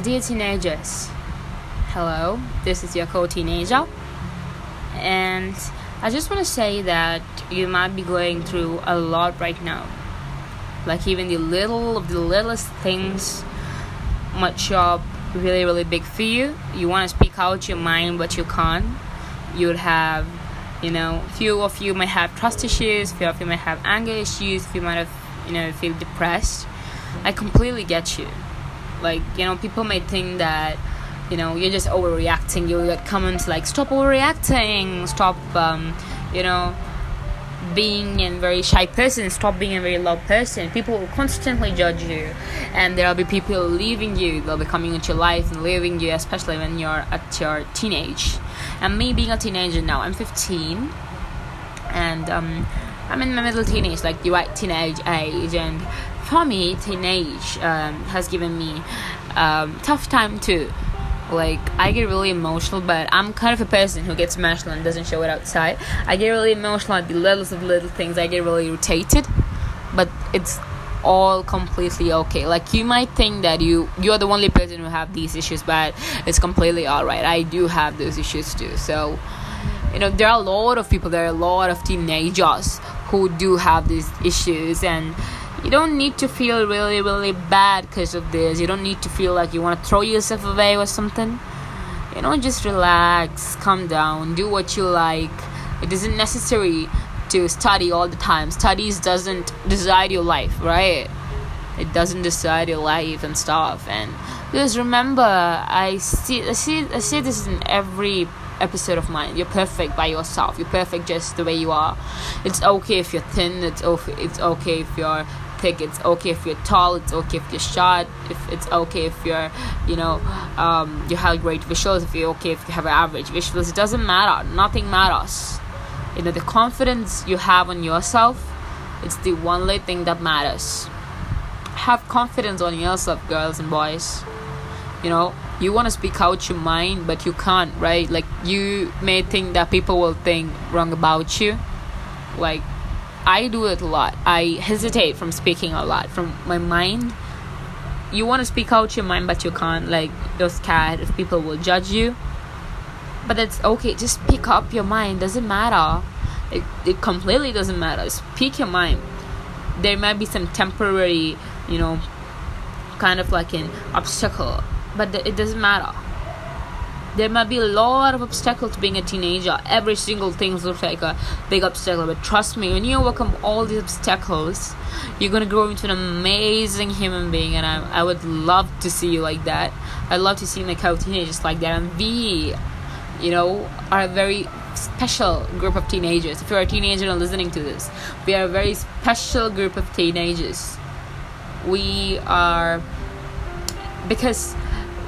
dear teenagers, hello, this is your co teenager, and I just want to say that you might be going through a lot right now. Like, even the little of the littlest things might show up really, really big for you. You want to speak out your mind, but you can't. You'd have, you know, few of you might have trust issues, few of you might have anger issues, few might have, you know, feel depressed. I completely get you like you know people may think that you know you're just overreacting. You get comments like stop overreacting. Stop um, you know being a very shy person. Stop being a very loud person. People will constantly judge you. And there'll be people leaving you. They'll be coming into your life and leaving you especially when you're at your teenage. And me being a teenager now i'm 15 and um, i'm in my middle teenage like the right teenage age. And me, teenage um, has given me um, tough time too. Like I get really emotional, but I'm kind of a person who gets emotional and doesn't show it outside. I get really emotional at the littlest of little things. I get really irritated, but it's all completely okay. Like you might think that you you're the only person who have these issues, but it's completely alright. I do have those issues too. So you know there are a lot of people there are a lot of teenagers who do have these issues and you don't need to feel really really bad because of this. You don't need to feel like you want to throw yourself away or something. You know just relax calm down do what you like. It isn't necessary to study all the time. Studies doesn't decide your life right? It doesn't decide your life and stuff. And just remember i see i see i see this in every episode of mine. You're perfect by yourself. You're perfect just the way you are. It's okay if you're thin. It's okay it's okay if you're pick it's okay if you're tall it's okay if you're short if it's okay if you're you know um, you have great visuals if you're okay if you have average visuals it doesn't matter nothing matters. You know the confidence you have on yourself it's the only thing that matters. Have confidence on yourself girls and boys. You know you want to speak out your mind but you can't right? Like you may think that people will think wrong about you. Like I do it a lot. I hesitate from speaking a lot from my mind. You want to speak out your mind, but you can't. Like, you're scared if people will judge you. But it's okay. Just pick up your mind. Doesn't matter. It, it completely doesn't matter. Speak your mind. There might be some temporary, you know, kind of like an obstacle, but it doesn't matter there might be a lot of obstacles to being a teenager. Every single thing looks like a big obstacle, but trust me, when you overcome all these obstacles, you're gonna grow into an amazing human being. And I, I would love to see you like that. I'd love to see my co-teenagers like that. And we, you know, are a very special group of teenagers. If you're a teenager and listening to this, we are a very special group of teenagers. We are because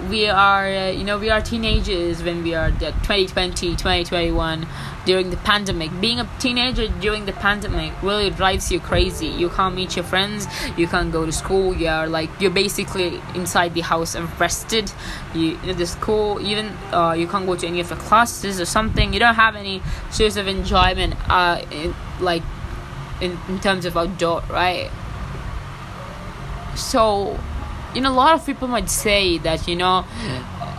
we are uh, you know we are teenagers when we are 2020 2021 during the pandemic. Being a teenager during the pandemic really drives you crazy. You can't meet your friends you can't go to school you're like you're basically inside the house arrested you, you the school even uh, you can't go to any of the classes or something. You don't have any source of enjoyment uh, in, like in, in terms of outdoor right? So you know a lot of people might say that you know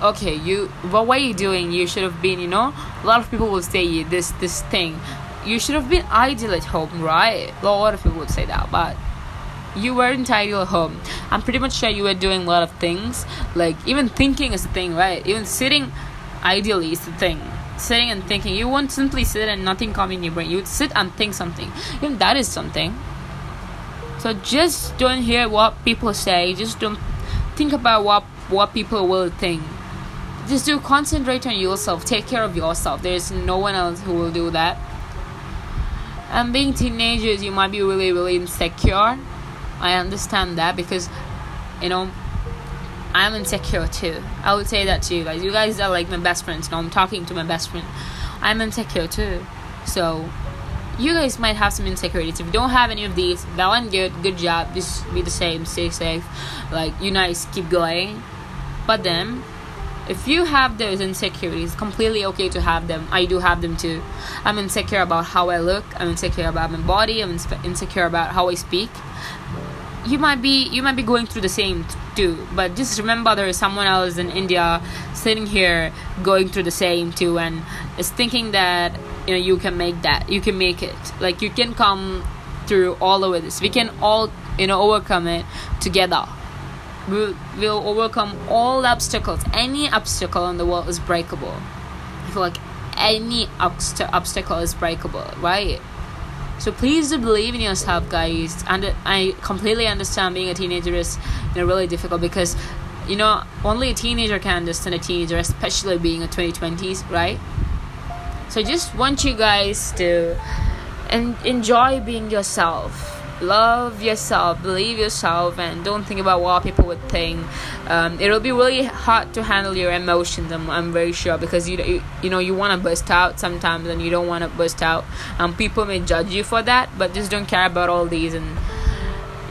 okay you what were you doing? You should have been you know a lot of people will say this this thing. You should have been idle at home right? A lot of people would say that but you weren't idle at home. I'm pretty much sure you were doing a lot of things. Like even thinking is a thing right? Even sitting ideally is the thing. Sitting and thinking you won't simply sit and nothing come in your brain. You would sit and think something. Even that is something so just don't hear what people say. Just don't think about what what people will think. Just do concentrate on yourself. Take care of yourself. There's no one else who will do that. And being teenagers, you might be really really insecure. I understand that because you know I'm insecure too. I would say that to you guys. You guys are like my best friends. Now I'm talking to my best friend. I'm insecure too. So you guys might have some insecurities. If you don't have any of these, well and good, good job. Just be the same, stay safe. Like you nice, keep going. But then, if you have those insecurities, completely okay to have them. I do have them too. I'm insecure about how I look. I'm insecure about my body. I'm insecure about how I speak. you might be you might be going through the same too but just remember there is someone else in india sitting here going through the same too and is thinking that you know you can make that you can make it. Like you can come through all of this. We can all you know overcome it together. We'll overcome all obstacles. Any obstacle in the world is breakable. I feel like any obst- obstacle is breakable right? So please do believe in yourself, guys. And I completely understand being a teenager is you know really difficult because you know only a teenager can understand a teenager, especially being a 2020s, right? So I just want you guys to and enjoy being yourself. Love yourself. Believe yourself and don't think about what people would think. Um, it'll be really hard to handle your emotions I'm, I'm very sure because you, you, you know you want to burst out sometimes and you don't want to burst out. And people may judge you for that but just don't care about all these and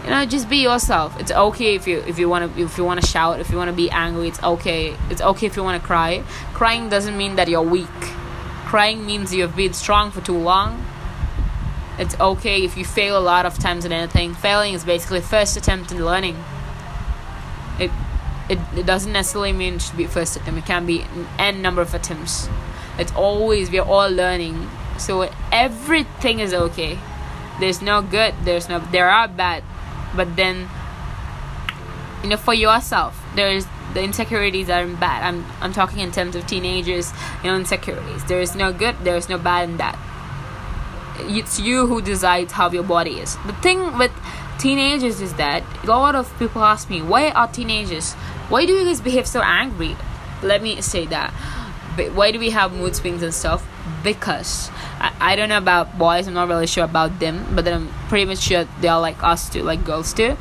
you know just be yourself. It's okay if you if you want to if you want to shout if you want to be angry it's okay. It's okay if you want to cry. Crying doesn't mean that you're weak crying means you've been strong for too long it's okay if you fail a lot of times in anything. Failing is basically first attempt in learning. It it, it doesn't necessarily mean it should be first attempt. It can be n number of attempts. It's always we're all learning. So everything is okay. There's no good. There's no there are bad, but then you know for yourself there's the insecurities aren't bad. I'm I'm talking in terms of teenagers, you know, insecurities. There is no good. There is no bad in that it's you who decides how your body is. The thing with teenagers is that a lot of people ask me, why are teenagers? Why do you guys behave so angry? Let me say that. But why do we have mood swings and stuff? Because I, I don't know about boys. I'm not really sure about them, but then I'm pretty much sure they are like us too, like girls too.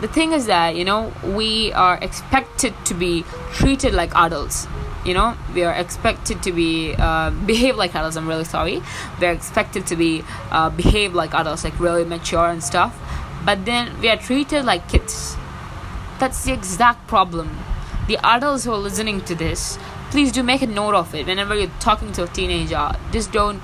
The thing is that you know we are expected to be treated like adults. You know we are expected to be uh, behave like adults. I'm really sorry. We're expected to be uh, behave like adults like really mature and stuff. But then we are treated like kids. That's the exact problem. The adults who are listening to this please do make a note of it. Whenever you're talking to a teenager just don't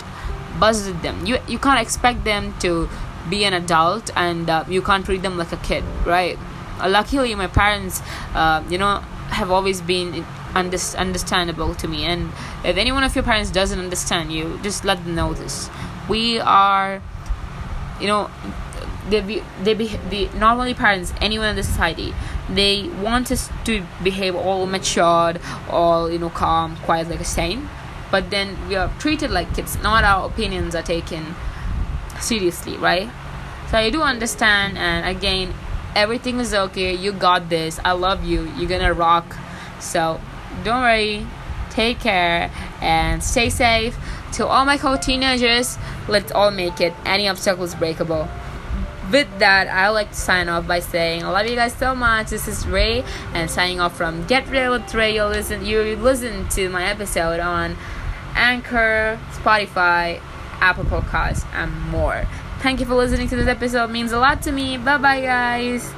buzz at them. You you can't expect them to be an adult and uh, you can't treat them like a kid right? Uh, luckily my parents uh, you know have always been under- understandable to me. And if any one of your parents doesn't understand you just let them know this. We are you know they be, they be the normally parents anyone in the society they want us to behave all matured all you know calm quiet like a saint. But then we are treated like kids. Not our opinions are taken seriously right so i do understand and again everything is okay you got this i love you you're gonna rock so don't worry, take care, and stay safe. To all my co teenagers, let's all make it. Any obstacle is breakable. With that, I like to sign off by saying I love you guys so much. This is Ray, and signing off from Get Real with Ray. You listen, you listen to my episode on Anchor, Spotify, Apple Podcasts, and more. Thank you for listening to this episode. It means a lot to me. Bye bye, guys.